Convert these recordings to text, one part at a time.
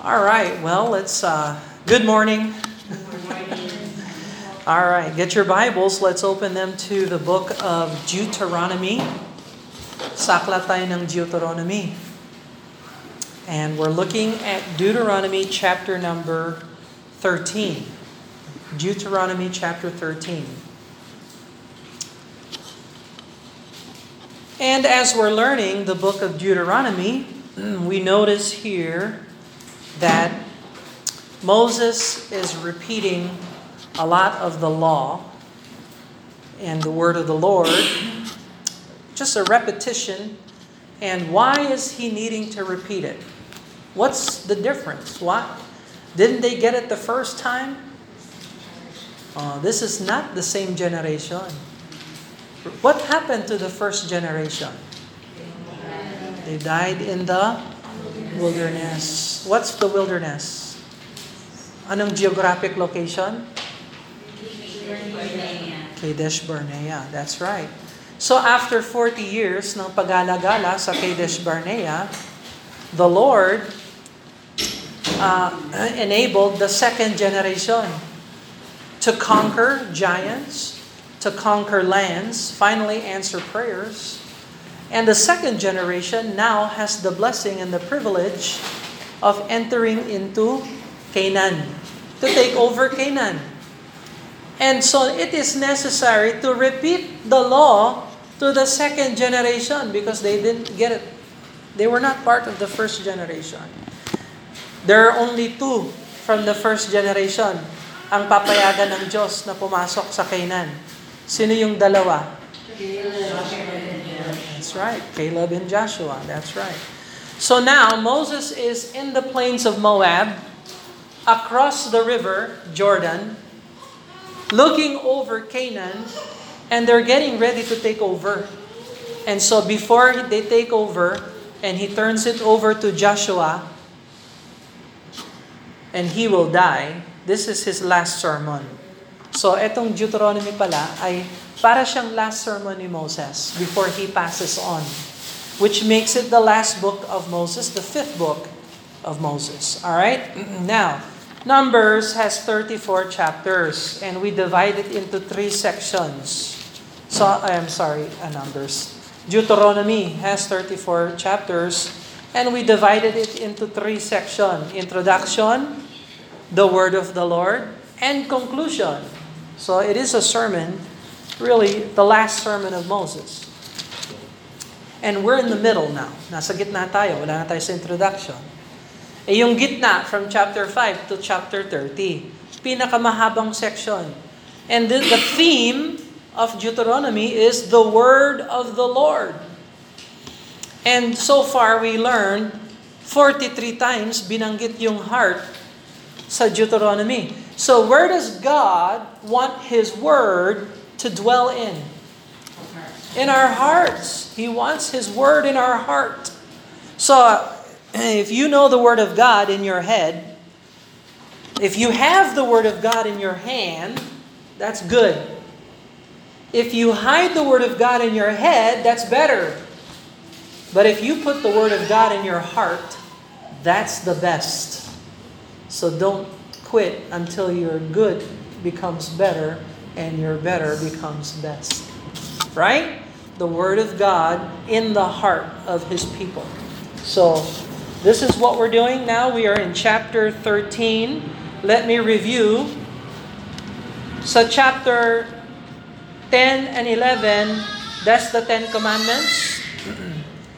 All right, well, let's, uh, good morning. All right, get your Bibles. Let's open them to the book of Deuteronomy. Sakla ng Deuteronomy. And we're looking at Deuteronomy chapter number 13. Deuteronomy chapter 13. And as we're learning the book of Deuteronomy, we notice here that Moses is repeating a lot of the law and the word of the Lord, just a repetition. And why is he needing to repeat it? What's the difference? Why didn't they get it the first time? Uh, this is not the same generation. What happened to the first generation? They died in the wilderness. What's the wilderness? Anong geographic location? Kadesh Barnea. That's right. So after 40 years ng pag-alagala sa Kadesh Barnea, the Lord uh, enabled the second generation to conquer giants, to conquer lands, finally answer prayers. And the second generation now has the blessing and the privilege of entering into Canaan, to take over Canaan. And so it is necessary to repeat the law to the second generation because they didn't get it. They were not part of the first generation. There are only two from the first generation ang papayagan ng Diyos na pumasok sa Canaan. Sino yung dalawa? That's right. Caleb and Joshua. That's right. So now Moses is in the plains of Moab, across the river Jordan, looking over Canaan, and they're getting ready to take over. And so before they take over, and he turns it over to Joshua, and he will die, this is his last sermon. So etong Deuteronomy pala ay para siyang last sermon ni Moses before he passes on, which makes it the last book of Moses, the fifth book of Moses. All right? Now, Numbers has 34 chapters and we divide it into three sections. So, I'm sorry, uh, Numbers. Deuteronomy has 34 chapters and we divided it into three sections. Introduction, the word of the Lord, and conclusion. So it is a sermon, really the last sermon of Moses. And we're in the middle now. Nasa gitna tayo, wala na tayo sa introduction. Eh yung gitna from chapter 5 to chapter 30, pinakamahabang section. And the, the theme of Deuteronomy is the word of the Lord. And so far we learned 43 times binanggit yung heart sa Deuteronomy. So where does God want His Word to dwell in? In our hearts. He wants His Word in our heart. So if you know the Word of God in your head, if you have the Word of God in your hand, that's good. If you hide the Word of God in your head, that's better. But if you put the Word of God in your heart, that's the best. So don't quit until your good becomes better and your better becomes best. Right? The Word of God in the heart of His people. So, this is what we're doing now. We are in chapter 13. Let me review. So, chapter 10 and 11, that's the Ten Commandments.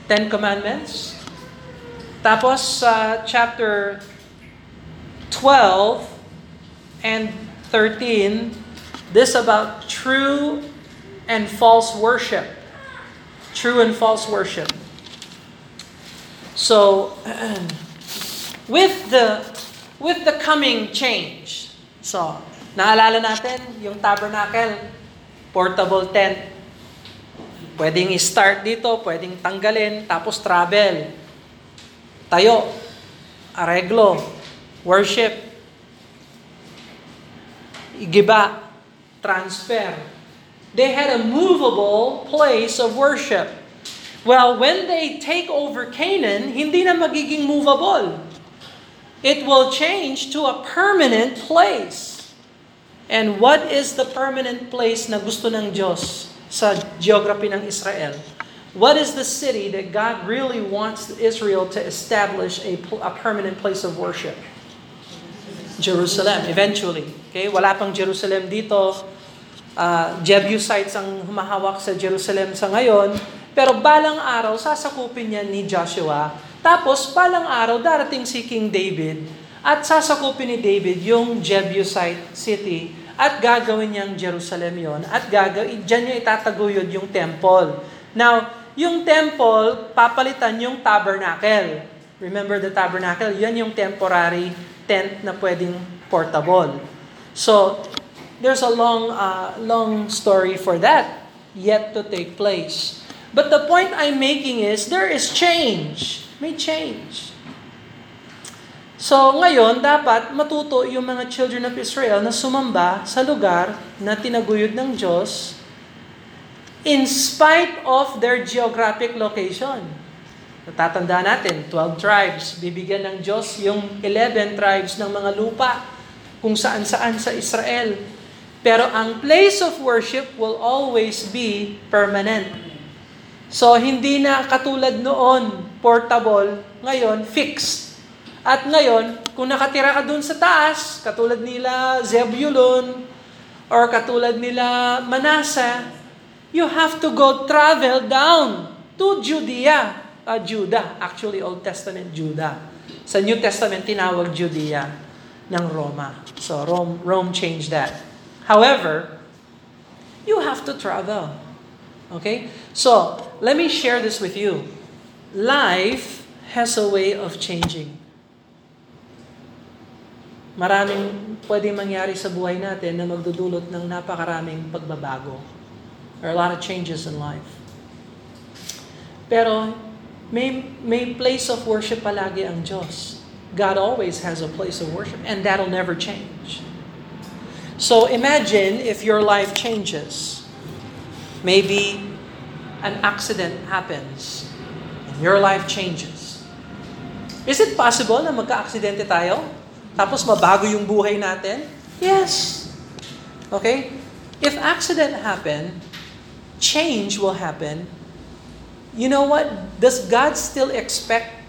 Ten Commandments. Tapos, uh, chapter 12 and 13, this about true and false worship. True and false worship. So, with the with the coming change. So, naalala natin yung tabernacle, portable tent. Pwedeng i-start dito, pwedeng tanggalin, tapos travel. Tayo, areglo, worship, giba, transfer. They had a movable place of worship. Well, when they take over Canaan, hindi na magiging movable. It will change to a permanent place. And what is the permanent place na gusto ng Diyos sa geography ng Israel? What is the city that God really wants Israel to establish a, a permanent place of worship? Jerusalem, eventually. Okay? Wala pang Jerusalem dito. Uh, Jebusites ang humahawak sa Jerusalem sa ngayon. Pero balang araw, sasakupin yan ni Joshua. Tapos, balang araw, darating si King David. At sasakupin ni David yung Jebusite city. At gagawin niyang Jerusalem yon At gagawin, dyan niya itataguyod yung temple. Now, yung temple, papalitan yung tabernacle. Remember the tabernacle? Yan yung temporary tent na pwedeng portable. So, there's a long, uh, long story for that yet to take place. But the point I'm making is there is change. May change. So ngayon, dapat matuto yung mga children of Israel na sumamba sa lugar na tinaguyod ng Diyos in spite of their geographic location. Natatanda natin, 12 tribes, bibigyan ng Diyos yung 11 tribes ng mga lupa kung saan-saan sa Israel. Pero ang place of worship will always be permanent. So, hindi na katulad noon, portable, ngayon, fixed. At ngayon, kung nakatira ka dun sa taas, katulad nila Zebulun, or katulad nila Manasa, you have to go travel down to Judea. Uh, Judah, actually Old Testament Judah. Sa New Testament, tinawag Judea ng Roma. So Rome, Rome changed that. However, you have to travel. Okay? So, let me share this with you. Life has a way of changing. Maraming pwedeng mangyari sa buhay natin na magdudulot ng napakaraming pagbabago. There are a lot of changes in life. Pero may, may place of worship palagi ang Diyos. God always has a place of worship and that'll never change. So imagine if your life changes. Maybe an accident happens and your life changes. Is it possible na magka-aksidente tayo? Tapos mabago yung buhay natin? Yes. Okay? If accident happen, change will happen, you know what? Does God still expect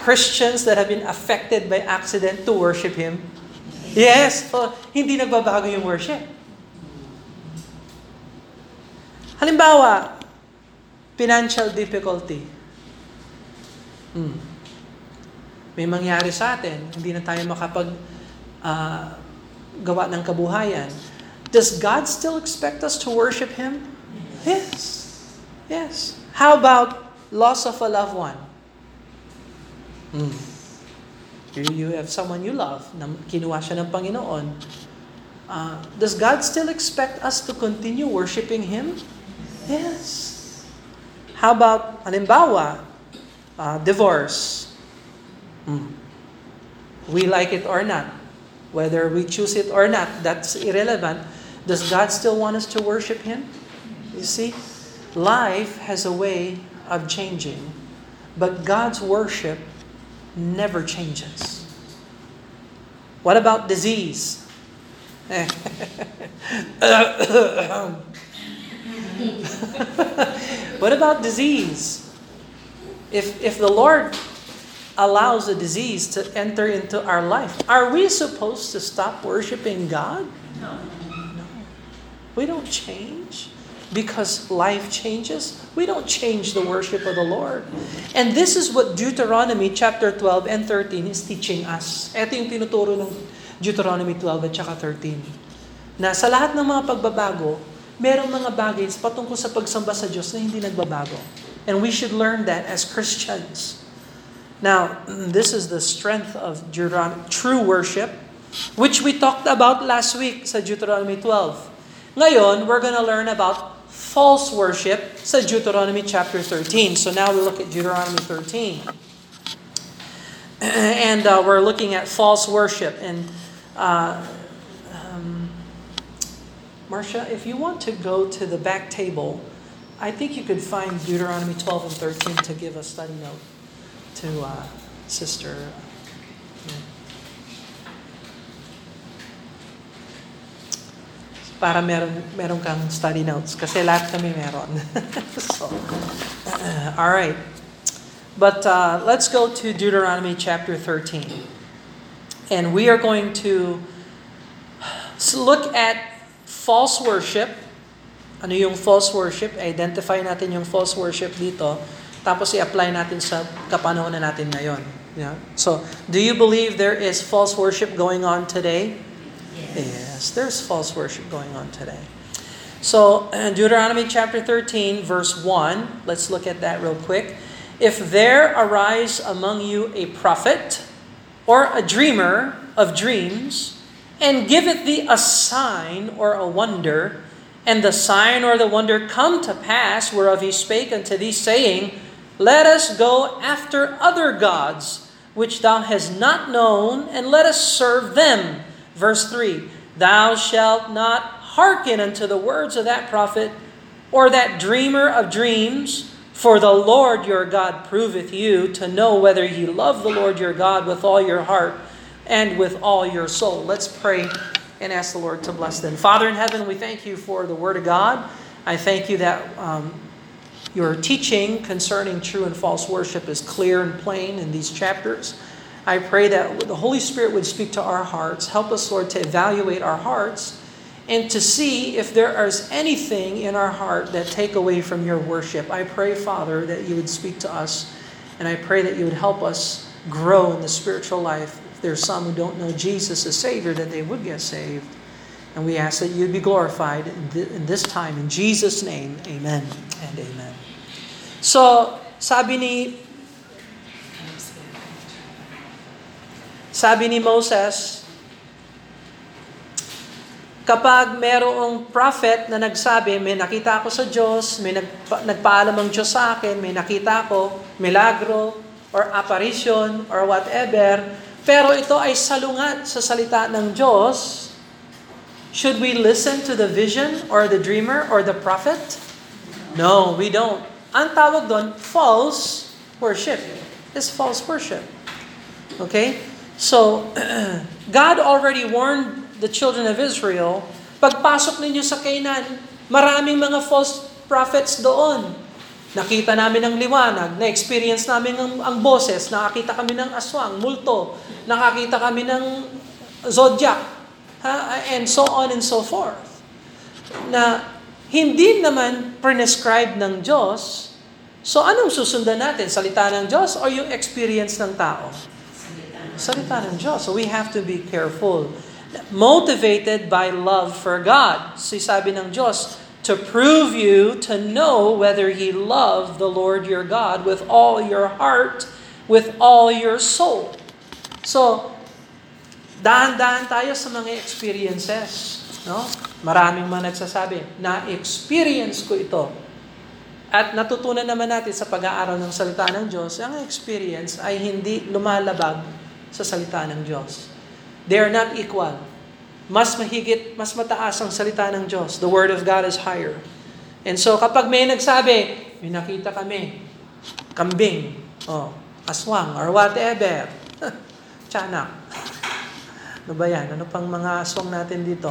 Christians that have been affected by accident to worship Him? Yes. Oh, hindi nagbabago yung worship. Halimbawa, financial difficulty. Hmm. May mangyari sa atin, hindi na tayo makapag uh, gawa ng kabuhayan Does God still expect us to worship Him? Yes. Yes. How about loss of a loved one? Hmm. You have someone you love na kinuha siya ng Panginoon. Uh, does God still expect us to continue worshiping Him? Yes. How about, halimbawa, uh, divorce? Hmm. We like it or not. Whether we choose it or not, that's irrelevant. Does God still want us to worship Him? You see, life has a way of changing, but God's worship never changes. What about disease? what about disease? If, if the Lord allows a disease to enter into our life, are we supposed to stop worshiping God? No. No. We don't change because life changes. We don't change the worship of the Lord. And this is what Deuteronomy chapter 12 and 13 is teaching us. Ito yung tinuturo ng Deuteronomy 12 at saka 13. Na sa lahat ng mga pagbabago, merong mga bagay patungkol sa pagsamba sa Diyos na hindi nagbabago. And we should learn that as Christians. Now, this is the strength of Deuteronomy, true worship, which we talked about last week sa Deuteronomy 12. Ngayon, we're to learn about false worship sa Deuteronomy chapter 13. So now we look at Deuteronomy 13. And uh, we're looking at false worship. And uh, um, Marcia, if you want to go to the back table, I think you could find Deuteronomy 12 and 13 to give a study note to uh, Sister Para meron, meron kang study notes. Kasi lahat kami meron. so, uh, all right. But uh, let's go to Deuteronomy chapter 13. And we are going to look at false worship. Ano yung false worship? Identify natin yung false worship dito. Tapos i-apply natin sa kapanahon na natin ngayon. Yeah? So, do you believe there is false worship going on today? Yes, there's false worship going on today. So, uh, Deuteronomy chapter 13, verse 1, let's look at that real quick. If there arise among you a prophet or a dreamer of dreams, and giveth thee a sign or a wonder, and the sign or the wonder come to pass whereof he spake unto thee, saying, Let us go after other gods, which thou hast not known, and let us serve them. Verse 3 Thou shalt not hearken unto the words of that prophet or that dreamer of dreams, for the Lord your God proveth you to know whether ye love the Lord your God with all your heart and with all your soul. Let's pray and ask the Lord to bless them. Father in heaven, we thank you for the Word of God. I thank you that um, your teaching concerning true and false worship is clear and plain in these chapters. I pray that the Holy Spirit would speak to our hearts. Help us, Lord, to evaluate our hearts and to see if there is anything in our heart that take away from your worship. I pray, Father, that you would speak to us, and I pray that you would help us grow in the spiritual life there's some who don't know Jesus as Savior, that they would get saved. And we ask that you'd be glorified in this time. In Jesus' name, amen and amen. So, sabi ni sabi ni Moses, kapag merong prophet na nagsabi, may nakita ako sa Diyos, may nagpa- nagpaalam ang Diyos sa akin, may nakita ko, milagro, or apparition, or whatever, pero ito ay salungat sa salita ng Diyos, should we listen to the vision or the dreamer or the prophet? No, we don't. Ang tawag doon, false worship. Is false worship. Okay? So, God already warned the children of Israel, pagpasok ninyo sa Canaan, maraming mga false prophets doon. Nakita namin ang liwanag, na-experience namin ang, ang boses, nakakita kami ng aswang, multo, nakakita kami ng zodiac, ha? and so on and so forth. Na hindi naman prescribed ng Diyos, so anong susundan natin? Salita ng Diyos o yung experience ng tao? Salita ng Diyos. So we have to be careful. Motivated by love for God. Si sabi ng Diyos, to prove you to know whether ye love the Lord your God with all your heart, with all your soul. So, dahan-dahan tayo sa mga experiences. No? Maraming mga nagsasabi, na-experience ko ito. At natutunan naman natin sa pag-aaral ng salita ng Diyos, ang experience ay hindi lumalabag sa salita ng Diyos. They are not equal. Mas mahigit, mas mataas ang salita ng Diyos. The Word of God is higher. And so kapag may nagsabi, may nakita kami, kambing, oh, aswang, or whatever, tiyanak. ano ba yan? Ano pang mga aswang natin dito?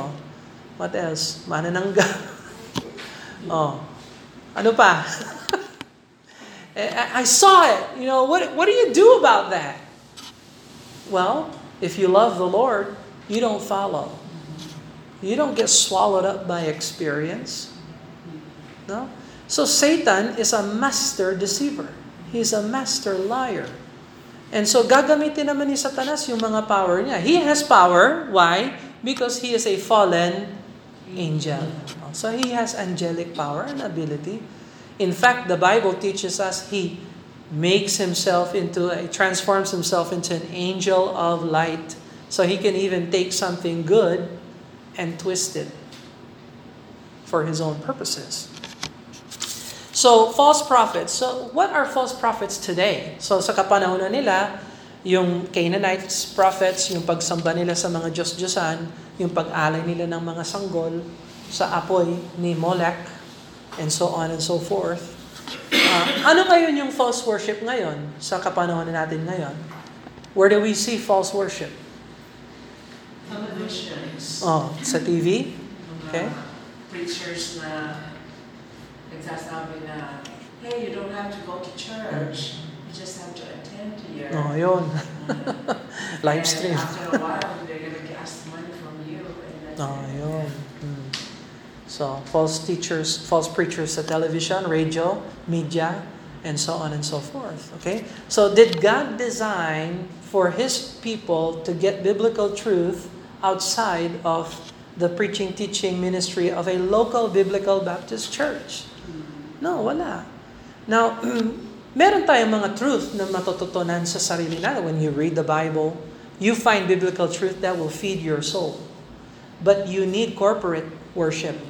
What else? Mananangga. oh, ano pa? I saw it. You know, what, what do you do about that? Well, if you love the Lord, you don't follow. You don't get swallowed up by experience. No? So Satan is a master deceiver. He's a master liar. And so gagamitin naman ni Satanas yung mga power niya. He has power. Why? Because he is a fallen angel. So he has angelic power and ability. In fact, the Bible teaches us he makes himself into, a, transforms himself into an angel of light. So he can even take something good and twist it for his own purposes. So, false prophets. So, what are false prophets today? So, sa kapanahon nila, yung Canaanites prophets, yung pagsamba nila sa mga Diyos-Diyosan, yung pag-alay nila ng mga sanggol sa apoy ni Molech, and so on and so forth. Uh, ano ngayon yung false worship ngayon sa kapanahon natin ngayon? Where do we see false worship? Televisions. Oh, sa TV? Okay. preachers na nagsasabi na, hey, you don't have to go to church. You just have to attend here. Oh, yun. Live and stream. after a while, they're gonna ask money from you. And that's Oh, yun. So, false teachers, false preachers sa television, radio, media, and so on and so forth. Okay? So, did God design for His people to get biblical truth outside of the preaching, teaching ministry of a local biblical Baptist church? No, wala. Now, meron tayong mga truth na matututunan sa sarili natin. When you read the Bible, you find biblical truth that will feed your soul. But you need corporate worship.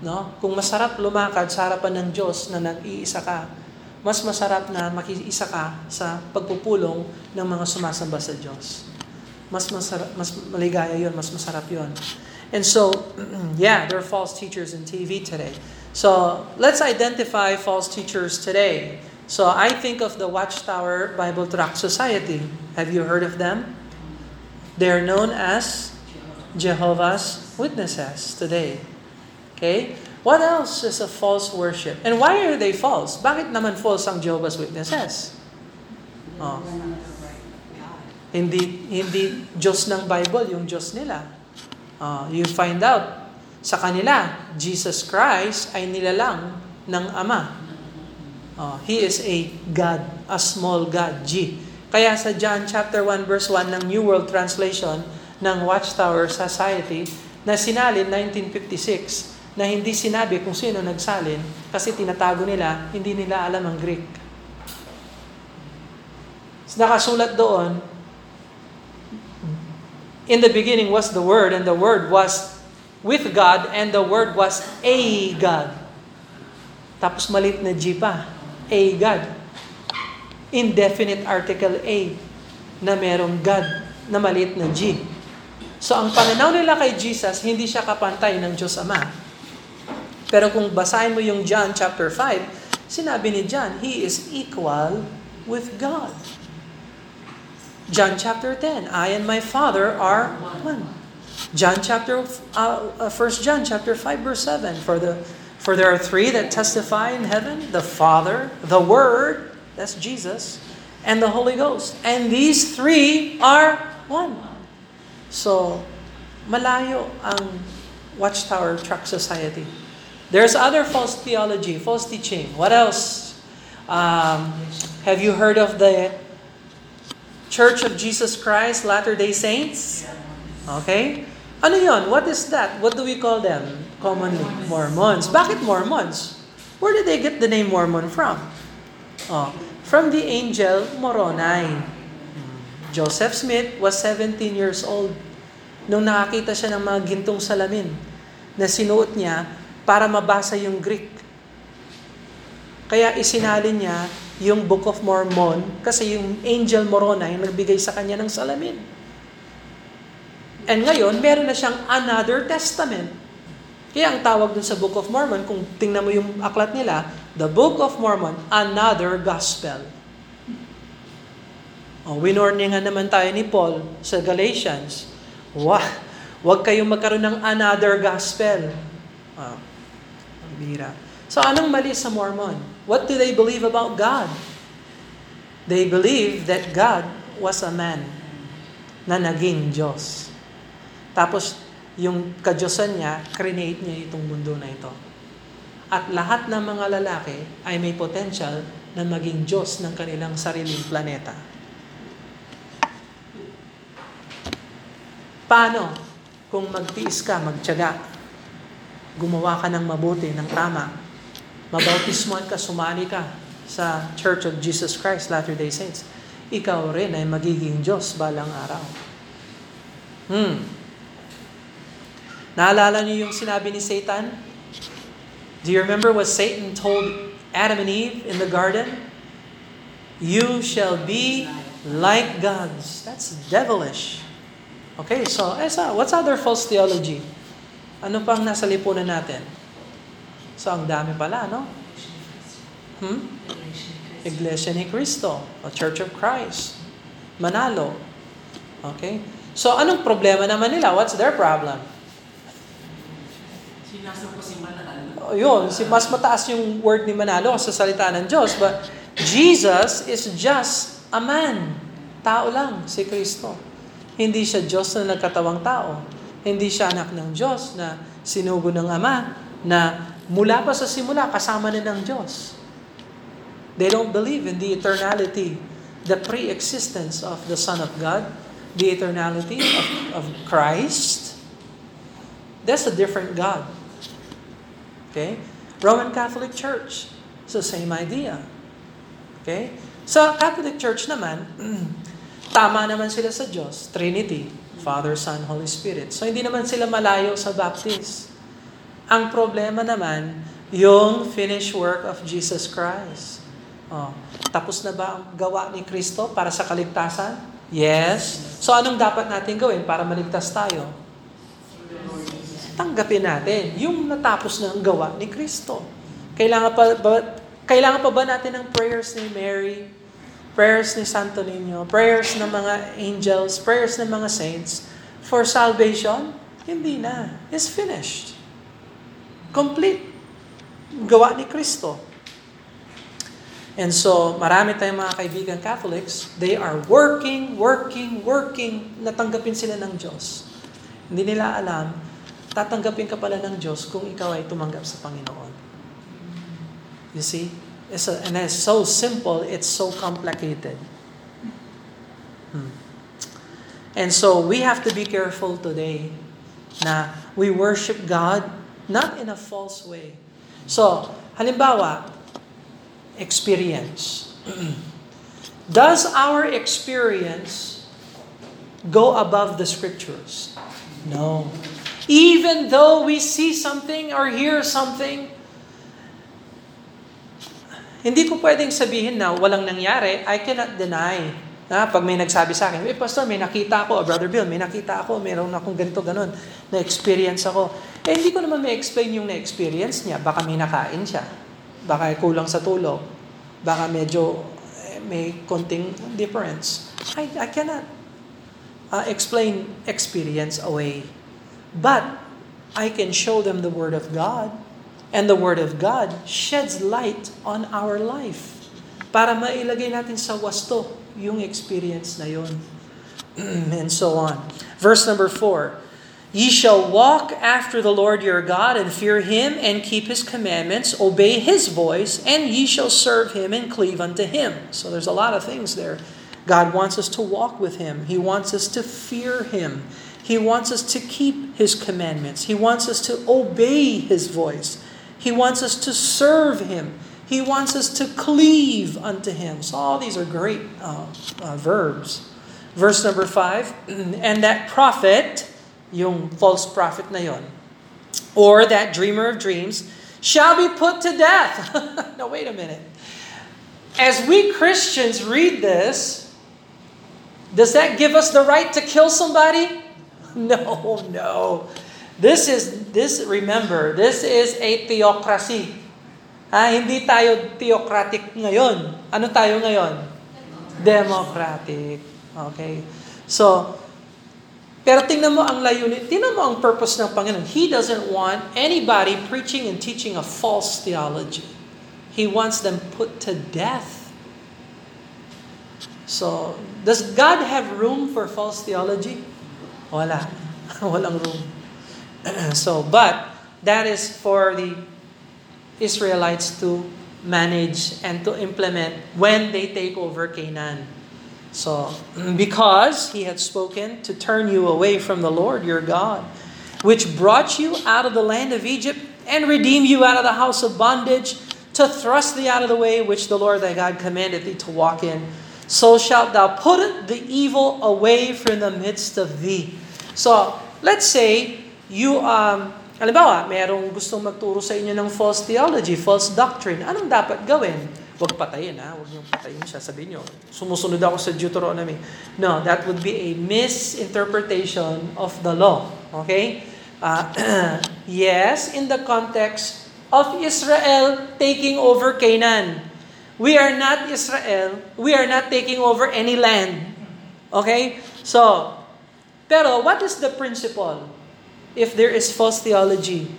No? Kung masarap lumakad sa harapan ng Diyos na nag-iisa ka, mas masarap na makiisa ka sa pagpupulong ng mga sumasamba sa Diyos. Mas masarap, mas maligaya 'yon, mas masarap 'yon. And so, yeah, there are false teachers in TV today. So, let's identify false teachers today. So, I think of the Watchtower Bible Tract Society. Have you heard of them? They're known as Jehovah's Witnesses today. Okay? What else is a false worship? And why are they false? Bakit naman false ang Jehovah's Witnesses? Oh. Hindi hindi Diyos ng Bible yung Diyos nila. Ah, you find out sa kanila, Jesus Christ ay nilalang ng Ama. Ah, he is a God, a small God, G. Kaya sa John chapter 1 verse 1 ng New World Translation ng Watchtower Society na sinalin 1956 na hindi sinabi kung sino nagsalin kasi tinatago nila, hindi nila alam ang Greek. Nakasulat doon, In the beginning was the Word, and the Word was with God, and the Word was a God. Tapos malit na G pa. A God. Indefinite article A na merong God na malit na G. So ang pananaw nila kay Jesus, hindi siya kapantay ng Diyos Ama. Pero kung basahin mo yung John chapter 5, sinabi ni John, He is equal with God. John chapter 10, I and my Father are one. John chapter, uh, uh, 1 John chapter 5 verse 7, for, the, for there are three that testify in heaven, the Father, the Word, that's Jesus, and the Holy Ghost. And these three are one. So, malayo ang Watchtower Truck Society. There's other false theology, false teaching. What else? Um, have you heard of the Church of Jesus Christ Latter-day Saints? Okay? Ano yon? What is that? What do we call them commonly? Mormons. Bakit Mormons? Where did they get the name Mormon from? Oh, from the angel Moroni. Joseph Smith was 17 years old nung nakakita siya ng mga gintong salamin na sinuot niya para mabasa yung Greek. Kaya isinalin niya yung Book of Mormon kasi yung angel Moroni yung nagbigay sa kanya ng salamin. And ngayon, meron na siyang another testament. Kaya ang tawag dun sa Book of Mormon, kung tingnan mo yung aklat nila, the Book of Mormon, another gospel. O, winorningan naman tayo ni Paul sa Galatians. Wah, wag kayong magkaroon ng another gospel. Ah, bira. So anong mali sa Mormon? What do they believe about God? They believe that God was a man na naging Diyos. Tapos, yung kadyosan niya, create niya itong mundo na ito. At lahat ng mga lalaki ay may potential na maging Diyos ng kanilang sariling planeta. Paano kung magtiis ka, magtiyaga, gumawa ka ng mabuti, ng tama, mabautismoan ka, sumali ka sa Church of Jesus Christ, Latter-day Saints, ikaw rin ay magiging Diyos balang araw. Hmm. Naalala niyo yung sinabi ni Satan? Do you remember what Satan told Adam and Eve in the garden? You shall be like gods. That's devilish. Okay, so esa, what's other false theology? Ano pang nasa lipunan natin? So, ang dami pala, no? Hmm? Iglesia ni Cristo, a Church of Christ. manalo. Okay? So, anong problema naman nila? What's their problem? Sinasa ko si Manalo. Oh, yun, si mas mataas yung word ni Manalo sa salita ng Diyos. But Jesus is just a man. Tao lang, si Kristo. Hindi siya Diyos na nagkatawang tao. Hindi siya anak ng Diyos na sinugo ng Ama na mula pa sa simula kasama na ng Diyos. They don't believe in the eternality, the pre-existence of the Son of God, the eternality of, of Christ. That's a different God. Okay? Roman Catholic Church, it's the same idea. Okay? Sa Catholic Church naman, tama naman sila sa Diyos, Trinity, Father, Son, Holy Spirit. So hindi naman sila malayo sa Baptist. Ang problema naman, yung finished work of Jesus Christ. Oh, tapos na ba ang gawa ni Kristo para sa kaligtasan? Yes. So anong dapat natin gawin para maligtas tayo? Tanggapin natin yung natapos na ang gawa ni Kristo. Kailangan pa ba, kailangan pa ba natin ng prayers ni Mary, prayers ni Santo Niño, prayers ng mga angels, prayers ng mga saints for salvation? Hindi na. It's finished. Complete. Gawa ni Kristo. And so, marami tayong mga kaibigan Catholics, they are working, working, working, natanggapin sila ng Diyos. Hindi nila alam, tatanggapin ka pala ng Diyos kung ikaw ay tumanggap sa Panginoon. You see? It's a, and it's so simple, it's so complicated. Hmm. And so, we have to be careful today na we worship God not in a false way. So, halimbawa, experience. Does our experience go above the scriptures? No. Even though we see something or hear something, hindi ko pwedeng sabihin na walang nangyari. I cannot deny. Na pag may nagsabi sa akin, eh pastor, may nakita ako, oh, brother Bill, may nakita ako, meron akong ganito, ganon, na-experience ako. Eh hindi ko naman may explain yung na-experience niya. Baka may nakain siya. Baka kulang sa tulog. Baka medyo eh, may konting difference. I, I cannot uh, explain experience away. But I can show them the Word of God. And the Word of God sheds light on our life para mailagay natin sa wasto yung experience na and so on. Verse number 4. Ye shall walk after the Lord your God and fear him and keep his commandments, obey his voice, and ye shall serve him and cleave unto him. So there's a lot of things there. God wants us to walk with him. He wants us to fear him. He wants us to keep his commandments. He wants us to obey his voice. He wants us to serve him. He wants us to cleave unto him. So all these are great uh, uh, verbs. Verse number 5, and that prophet yung false prophet na yon, or that dreamer of dreams, shall be put to death. no, wait a minute. As we Christians read this, does that give us the right to kill somebody? No, no. This is this remember, this is a theocracy. Ah, hindi tayo theocratic ngayon. Ano tayo ngayon? Democratic. Okay. So, pero tingnan mo ang layunin, tingnan mo ang purpose ng Panginoon. He doesn't want anybody preaching and teaching a false theology. He wants them put to death. So, does God have room for false theology? Wala. Walang room. so, but that is for the Israelites to manage and to implement when they take over Canaan. So, because he had spoken to turn you away from the Lord your God, which brought you out of the land of Egypt and redeemed you out of the house of bondage, to thrust thee out of the way which the Lord thy God commanded thee to walk in, so shalt thou put the evil away from the midst of thee. So, let's say you um halimbawa, merong gustong magturo sa inyo ng false theology, false doctrine. Anong dapat gawin? Huwag patayin, ha? Huwag niyong patayin siya. Sabihin niyo, sumusunod ako sa Deuteronomy. No, that would be a misinterpretation of the law. Okay? Uh, yes, in the context of Israel taking over Canaan. We are not Israel. We are not taking over any land. Okay? So, pero what is the principle? If there is false theology,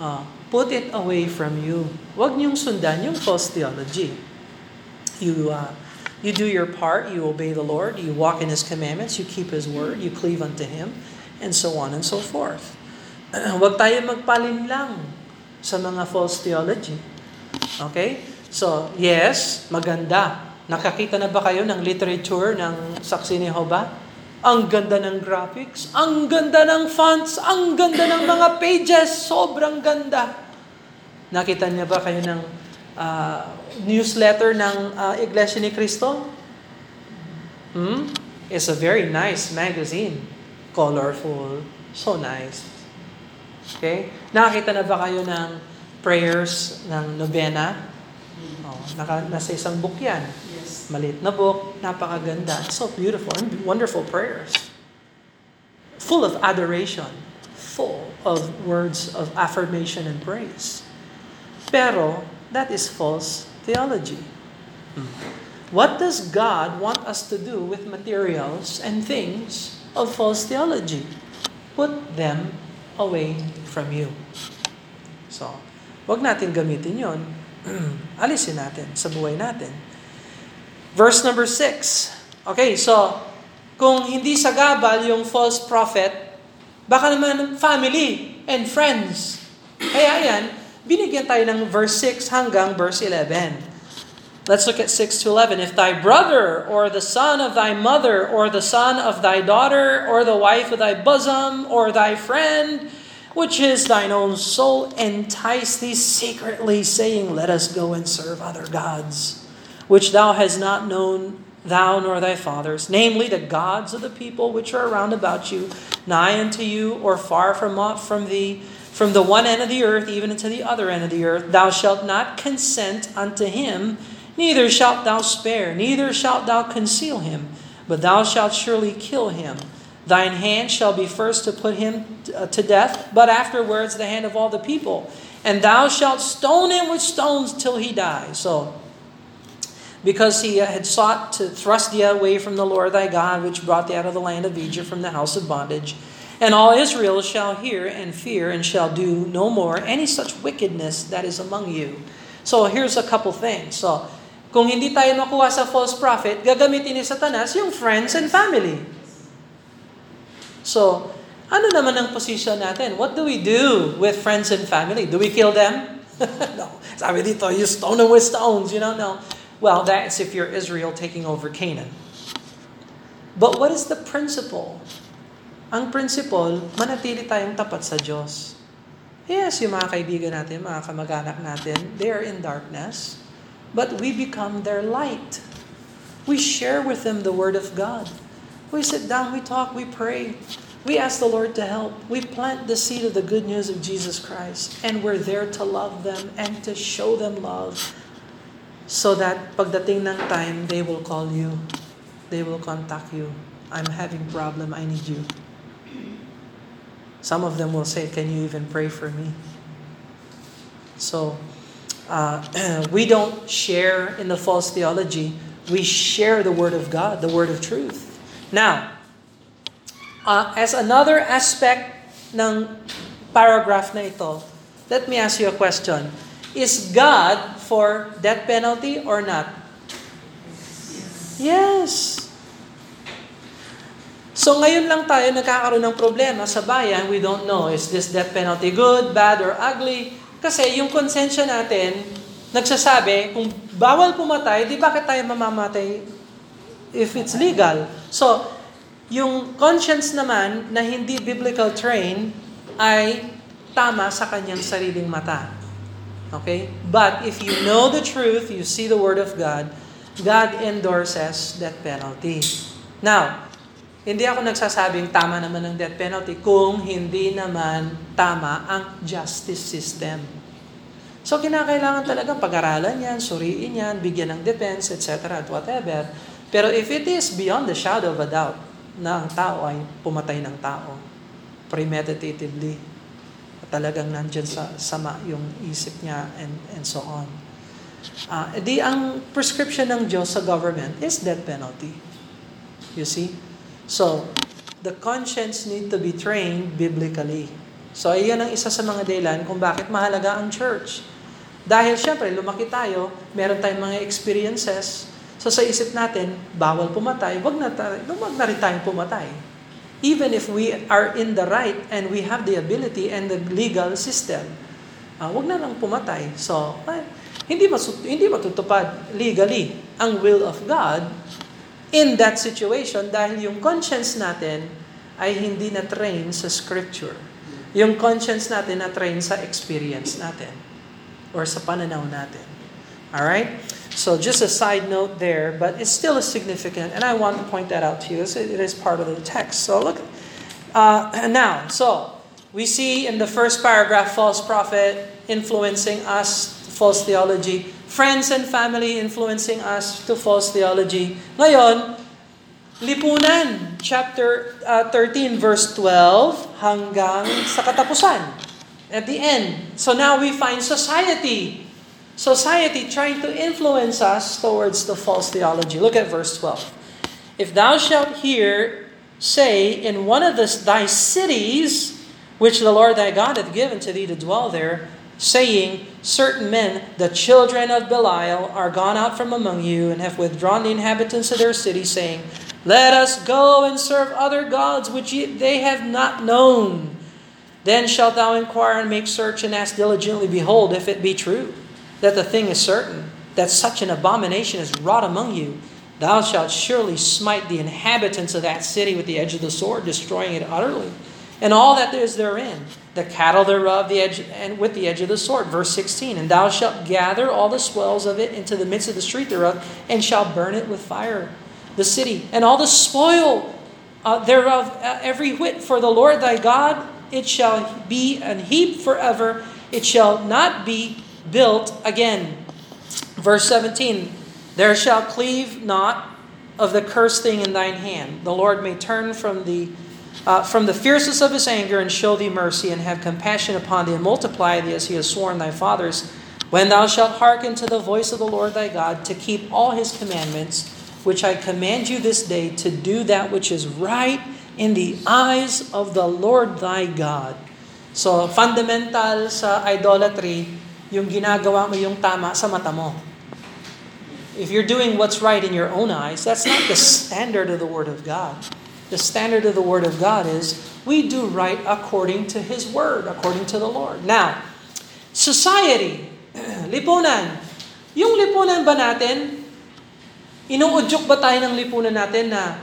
uh, put it away from you. Huwag niyong sundan yung false theology. You, uh, you do your part, you obey the Lord, you walk in His commandments, you keep His word, you cleave unto Him, and so on and so forth. Huwag tayo magpalinlang sa mga false theology. Okay? So, yes, maganda. Nakakita na ba kayo ng literature ng Saksi ni Jehovah? Ang ganda ng graphics, ang ganda ng fonts, ang ganda ng mga pages, sobrang ganda. Nakita niya ba kayo ng uh, newsletter ng uh, Iglesia ni Cristo? Hmm? It's a very nice magazine. Colorful. So nice. Okay? Nakita na ba kayo ng prayers ng nobena? Oh, naka, nasa isang book yan. Maliit na book, napakaganda. So beautiful and wonderful prayers. Full of adoration. Full of words of affirmation and praise. Pero, that is false theology. What does God want us to do with materials and things of false theology? Put them away from you. So, wag natin gamitin yon. Alisin natin sa buhay natin. Verse number 6. Okay, so, kung hindi sagabal yung false prophet, baka naman family and friends. Kaya yan, binigyan tayo ng verse 6 hanggang verse 11. Let's look at 6 to 11. If thy brother, or the son of thy mother, or the son of thy daughter, or the wife of thy bosom, or thy friend, which is thine own soul, entice thee secretly, saying, Let us go and serve other gods, which thou hast not known, thou nor thy fathers, namely the gods of the people which are round about you, nigh unto you, or far from, from thee, from the one end of the earth even unto the other end of the earth, thou shalt not consent unto him, neither shalt thou spare, neither shalt thou conceal him, but thou shalt surely kill him. Thine hand shall be first to put him uh, to death, but afterwards the hand of all the people. And thou shalt stone him with stones till he die. So, because he uh, had sought to thrust thee away from the Lord thy God, which brought thee out of the land of Egypt from the house of bondage, and all Israel shall hear and fear, and shall do no more any such wickedness that is among you. So here's a couple things. So, kung hindi tayo makuha sa false prophet, gagamitin ni Satanas yung friends and family. So, ano naman ang position natin? What do we do with friends and family? Do we kill them? no. Sabi dito, you stone them with stones, you know? No. Well, that's if you're Israel taking over Canaan. But what is the principle? Ang principle, manatili tayong tapat sa Diyos. Yes, yung mga kaibigan natin, mga kamag-anak natin, they are in darkness. But we become their light. We share with them the Word of God. We sit down, we talk, we pray. We ask the Lord to help. We plant the seed of the good news of Jesus Christ. And we're there to love them and to show them love. So that pagdating ng time, they will call you. They will contact you. I'm having problem, I need you. Some of them will say, can you even pray for me? So, uh, we don't share in the false theology. We share the Word of God, the Word of truth. Now, uh, as another aspect ng paragraph na ito, let me ask you a question. Is God for death penalty or not? Yes. So ngayon lang tayo nagkakaroon ng problema sa bayan. We don't know, is this death penalty good, bad, or ugly? Kasi yung konsensya natin, nagsasabi, kung bawal pumatay, di bakit tayo mamamatay if it's legal? So, yung conscience naman na hindi biblical train ay tama sa kanyang sariling mata. Okay? But if you know the truth, you see the Word of God, God endorses death penalty. Now, hindi ako nagsasabing tama naman ng death penalty kung hindi naman tama ang justice system. So, kinakailangan talaga pag-aralan yan, suriin yan, bigyan ng defense, etc. at whatever. Pero if it is beyond the shadow of a doubt na ang tao ay pumatay ng tao, premeditatively, talagang nandyan sa sama yung isip niya and, and so on. Uh, di ang prescription ng Diyos sa government is death penalty. You see? So, the conscience need to be trained biblically. So, iyan ang isa sa mga dahilan kung bakit mahalaga ang church. Dahil syempre, lumaki tayo, meron tayong mga experiences, so sa isip natin, bawal pumatay, wag na, tayo, wag na rin tayong pumatay. Even if we are in the right and we have the ability and the legal system, uh, wag na lang pumatay. So, eh, hindi, masut- hindi matutupad legally ang will of God in that situation dahil yung conscience natin ay hindi na-train sa scripture. Yung conscience natin na-train sa experience natin or sa pananaw natin. Alright? So just a side note there, but it's still a significant, and I want to point that out to you. It is part of the text. So look, uh, now, so we see in the first paragraph false prophet influencing us, false theology, friends and family influencing us to false theology. Ngayon, lipunan, chapter uh, 13, verse 12, hanggang sa katapusan. At the end. So now we find society. Society trying to influence us towards the false theology. Look at verse 12. If thou shalt hear say in one of the, thy cities, which the Lord thy God hath given to thee to dwell there, saying, Certain men, the children of Belial, are gone out from among you, and have withdrawn the inhabitants of their city, saying, Let us go and serve other gods which they have not known. Then shalt thou inquire and make search and ask diligently, Behold, if it be true, that the thing is certain, that such an abomination is wrought among you, thou shalt surely smite the inhabitants of that city with the edge of the sword, destroying it utterly, and all that is therein, the cattle thereof, the edge and with the edge of the sword. Verse 16, and thou shalt gather all the swells of it into the midst of the street thereof, and shalt burn it with fire, the city, and all the spoil uh, thereof, uh, every whit for the Lord thy God it shall be an heap forever, it shall not be built again. Verse 17 There shall cleave not of the cursed thing in thine hand. The Lord may turn from the uh, from the fierceness of his anger and show thee mercy and have compassion upon thee and multiply thee as he has sworn thy fathers. When thou shalt hearken to the voice of the Lord thy God to keep all his commandments, which I command you this day to do that which is right in the eyes of the Lord thy God. So, fundamental sa idolatry, yung ginagawa mo yung tama sa mata mo. If you're doing what's right in your own eyes, that's not the standard of the Word of God. The standard of the Word of God is we do right according to His Word, according to the Lord. Now, society, lipunan. Yung lipunan ba natin, inuudyok ba tayo ng lipunan natin na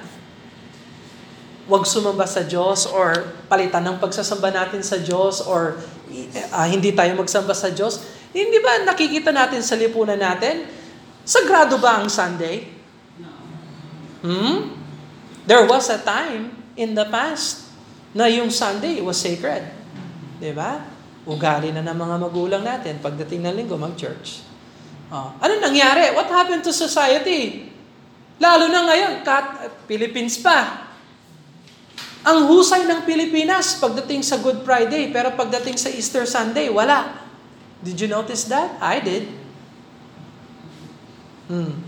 wag sumamba sa Diyos or palitan ng pagsasamba natin sa Diyos or uh, hindi tayo magsamba sa Diyos. Hindi ba nakikita natin sa lipunan natin? Sagrado ba ang Sunday? Hmm? There was a time in the past na yung Sunday was sacred. Di ba? Ugali na ng mga magulang natin pagdating ng linggo mag-church. Oh. Ano nangyari? What happened to society? Lalo na ngayon, kat, Philippines pa. Ang husay ng Pilipinas pagdating sa Good Friday, pero pagdating sa Easter Sunday, wala. Did you notice that? I did. Hmm.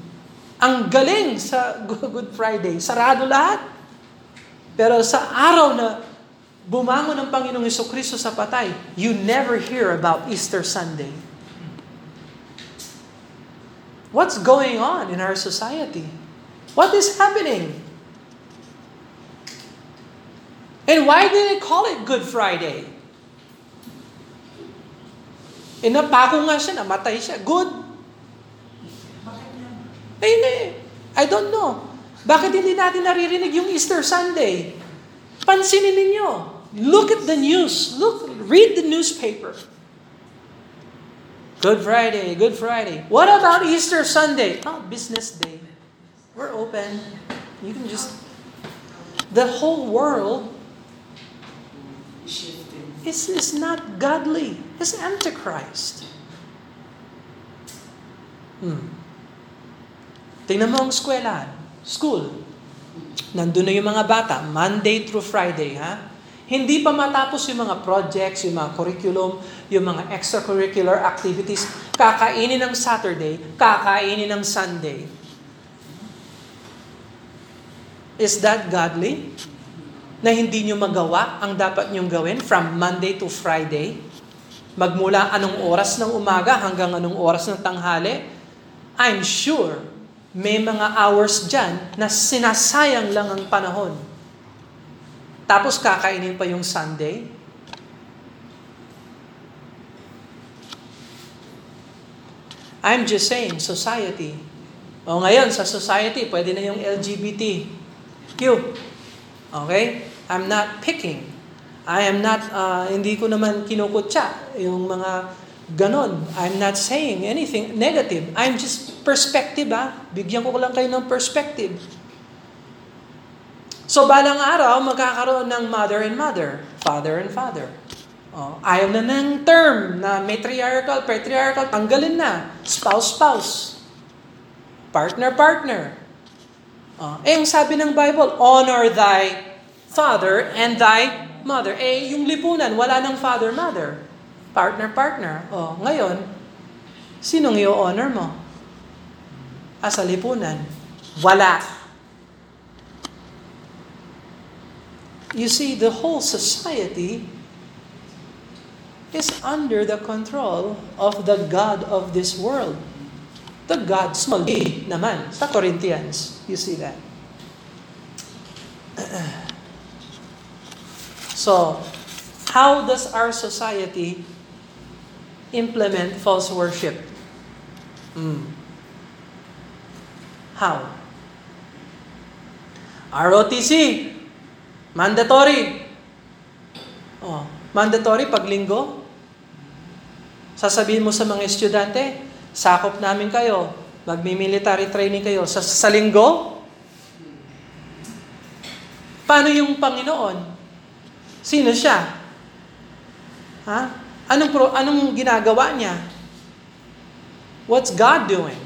Ang galing sa Good Friday, sarado lahat. Pero sa araw na bumangon ng Panginoong Heso Kristo sa patay, you never hear about Easter Sunday. What's going on in our society? What is happening? And why did they call it Good Friday? Eh, napako nga siya, namatay siya. Good. Eh, hindi. I don't know. Bakit hindi natin naririnig yung Easter Sunday? Pansinin ninyo. Look at the news. Look, read the newspaper. Good Friday, Good Friday. What about Easter Sunday? Oh, business day. We're open. You can just... The whole world Is, is not godly. It's Antichrist. Hmm. Tingnan mo ang eskwelahan. School. Nandun na yung mga bata, Monday through Friday, ha? Hindi pa matapos yung mga projects, yung mga curriculum, yung mga extracurricular activities. Kakainin ng Saturday, kakainin ng Sunday. Is that godly? Na hindi nyo magawa ang dapat nyong gawin from Monday to Friday? Magmula anong oras ng umaga hanggang anong oras ng tanghali? I'm sure may mga hours dyan na sinasayang lang ang panahon. Tapos kakainin pa yung Sunday. I'm just saying, society. O ngayon, sa society, pwede na yung LGBT. Q. Okay? I'm not picking. I am not, uh, hindi ko naman kinukutsa yung mga ganon. I'm not saying anything negative. I'm just perspective, ha? Bigyan ko lang kayo ng perspective. So, balang araw, magkakaroon ng mother and mother, father and father. Oh, ayaw na ng term na matriarchal, patriarchal, tanggalin na. Spouse, spouse. Partner, partner. Oh, eh, ang sabi ng Bible, honor thy father and thy mother. Eh, yung lipunan, wala ng father, mother. Partner, partner. Oh, ngayon, sinong i-honor mo? Asa lipunan? Wala. You see, the whole society is under the control of the God of this world. The God, small naman, sa Corinthians. You see that? So, how does our society implement false worship? Mm. How? ROTC, mandatory. Oh, mandatory pag linggo. Sasabihin mo sa mga estudyante, sakop namin kayo, magmi-military training kayo sa, sa linggo. Paano yung Panginoon? Sino siya? Ha? Anong, pro, anong ginagawa niya? What's God doing?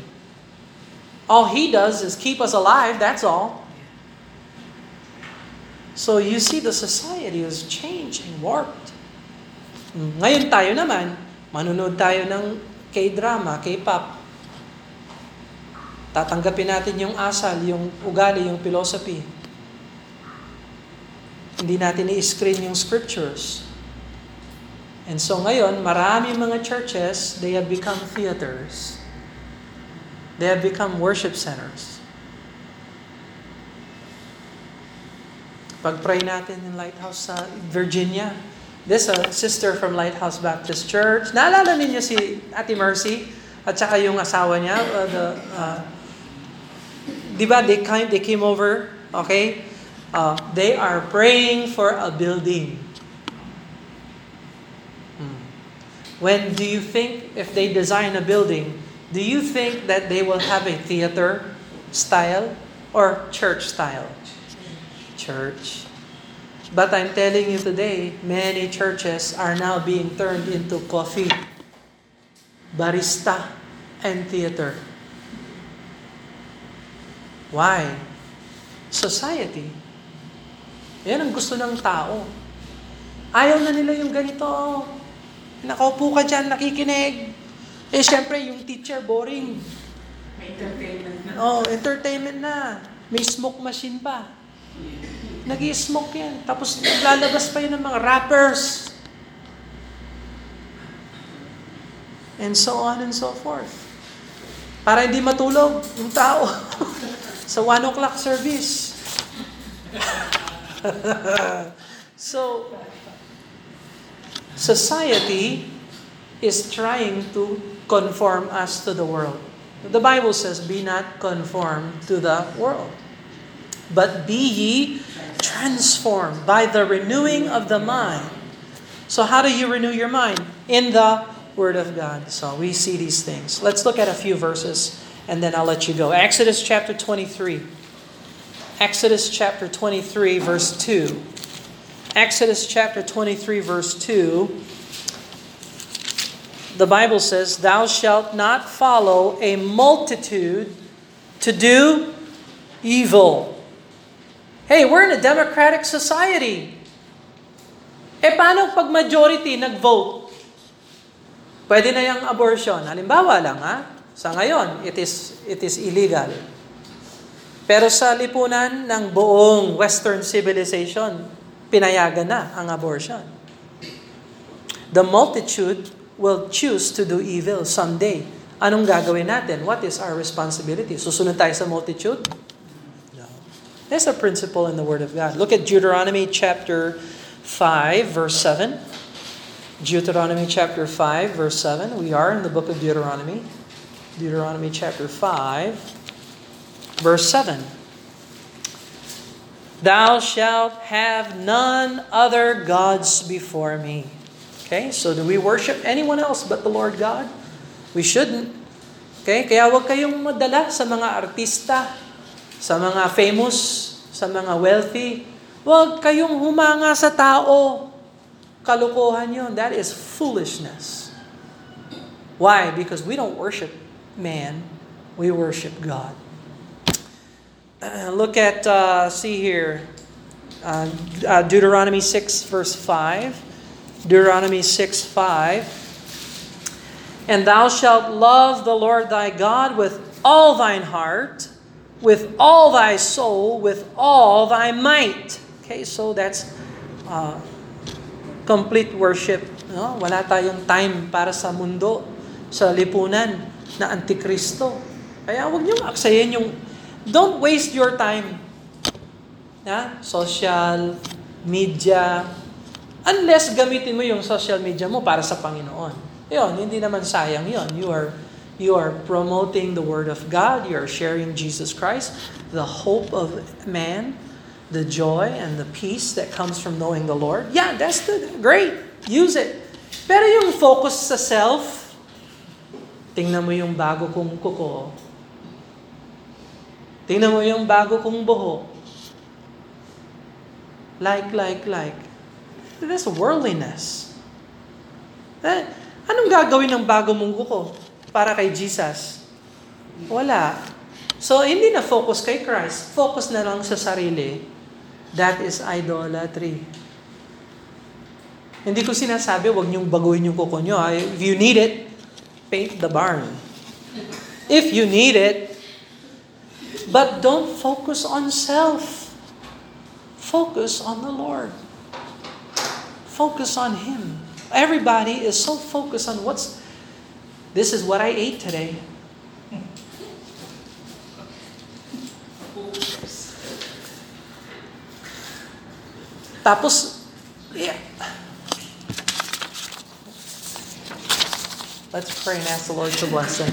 All He does is keep us alive, that's all. So you see the society is changing, warped. Ngayon tayo naman, Manunod tayo ng K-drama, K-pop. Tatanggapin natin yung asal, yung ugali, yung philosophy. Hindi natin i-screen yung scriptures. And so ngayon, marami mga churches, they have become theaters. They have become worship centers. Pag-pray natin in Lighthouse sa Virginia, This a sister from Lighthouse Baptist Church. Naalala ninyo si Ate Mercy at saka yung asawa niya, uh, the, uh, di ba, they came, they came over, okay? Uh, they are praying for a building. Hmm. When do you think, if they design a building, do you think that they will have a theater style or church style? Church. But I'm telling you today, many churches are now being turned into coffee, barista, and theater. Why? Society. Yan ang gusto ng tao. Ayaw na nila yung ganito. Nakaupo ka dyan, nakikinig. Eh, syempre, yung teacher, boring. May entertainment na. Oh, entertainment na. May smoke machine pa nag smoke yan. Tapos lalabas pa yun ng mga rappers. And so on and so forth. Para hindi matulog yung tao sa 1 o'clock service. so, society is trying to conform us to the world. The Bible says, be not conformed to the world. But be ye transformed by the renewing of the mind. So, how do you renew your mind? In the Word of God. So, we see these things. Let's look at a few verses and then I'll let you go. Exodus chapter 23. Exodus chapter 23, verse 2. Exodus chapter 23, verse 2. The Bible says, Thou shalt not follow a multitude to do evil Hey, we're in a democratic society. Eh paano pag majority nag-vote? Pwede na yung abortion. Halimbawa lang ha, sa ngayon, it is, it is illegal. Pero sa lipunan ng buong Western civilization, pinayagan na ang abortion. The multitude will choose to do evil someday. Anong gagawin natin? What is our responsibility? Susunod tayo sa multitude? No. There's a principle in the Word of God. Look at Deuteronomy chapter 5, verse 7. Deuteronomy chapter 5, verse 7. We are in the book of Deuteronomy. Deuteronomy chapter 5, verse 7. Thou shalt have none other gods before me. Okay, so do we worship anyone else but the Lord God? We shouldn't. Okay, kaya huwag kayong madala sa mga artista, sa mga famous, sa mga wealthy. Huwag kayong humanga sa tao. Kalukuhan yun. That is foolishness. Why? Because we don't worship man. We worship God. Look at, uh, see here, uh, uh, Deuteronomy 6, verse 5. Deuteronomy 6, 5. And thou shalt love the Lord thy God with all thine heart, with all thy soul, with all thy might. Okay, so that's uh, complete worship. No? Wala tayong time para sa mundo, sa lipunan na antikristo. Kaya huwag niyong aksayin yung, don't waste your time. Na? Social, media, unless gamitin mo yung social media mo para sa Panginoon. Yun, hindi naman sayang yun. You are, you are promoting the Word of God, you are sharing Jesus Christ, the hope of man, the joy and the peace that comes from knowing the Lord. Yeah, that's the, great. Use it. Pero yung focus sa self, tingnan mo yung bago kong kuko. Tingnan mo yung bago kong buhok. Like, like, like. That's worldliness. Eh, anong gagawin ng bago mong kuko para kay Jesus? Wala. So, hindi na focus kay Christ. Focus na lang sa sarili. That is idolatry. Hindi ko sinasabi, wag niyong baguhin yung kuko niyo. If you need it, paint the barn. If you need it, but don't focus on self. Focus on the Lord. Focus on Him. Everybody is so focused on what's, this is what I ate today. Tapos, yeah. Let's pray and ask the Lord to bless them.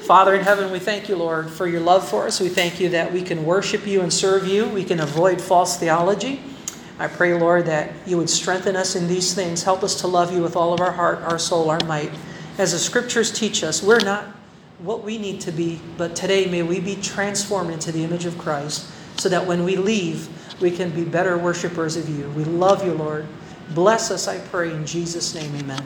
Father in heaven, we thank you, Lord, for your love for us. We thank you that we can worship you and serve you. We can avoid false theology. I pray, Lord, that you would strengthen us in these things. Help us to love you with all of our heart, our soul, our might. As the scriptures teach us, we're not what we need to be, but today may we be transformed into the image of Christ so that when we leave, we can be better worshipers of you. We love you, Lord. Bless us, I pray, in Jesus' name, amen.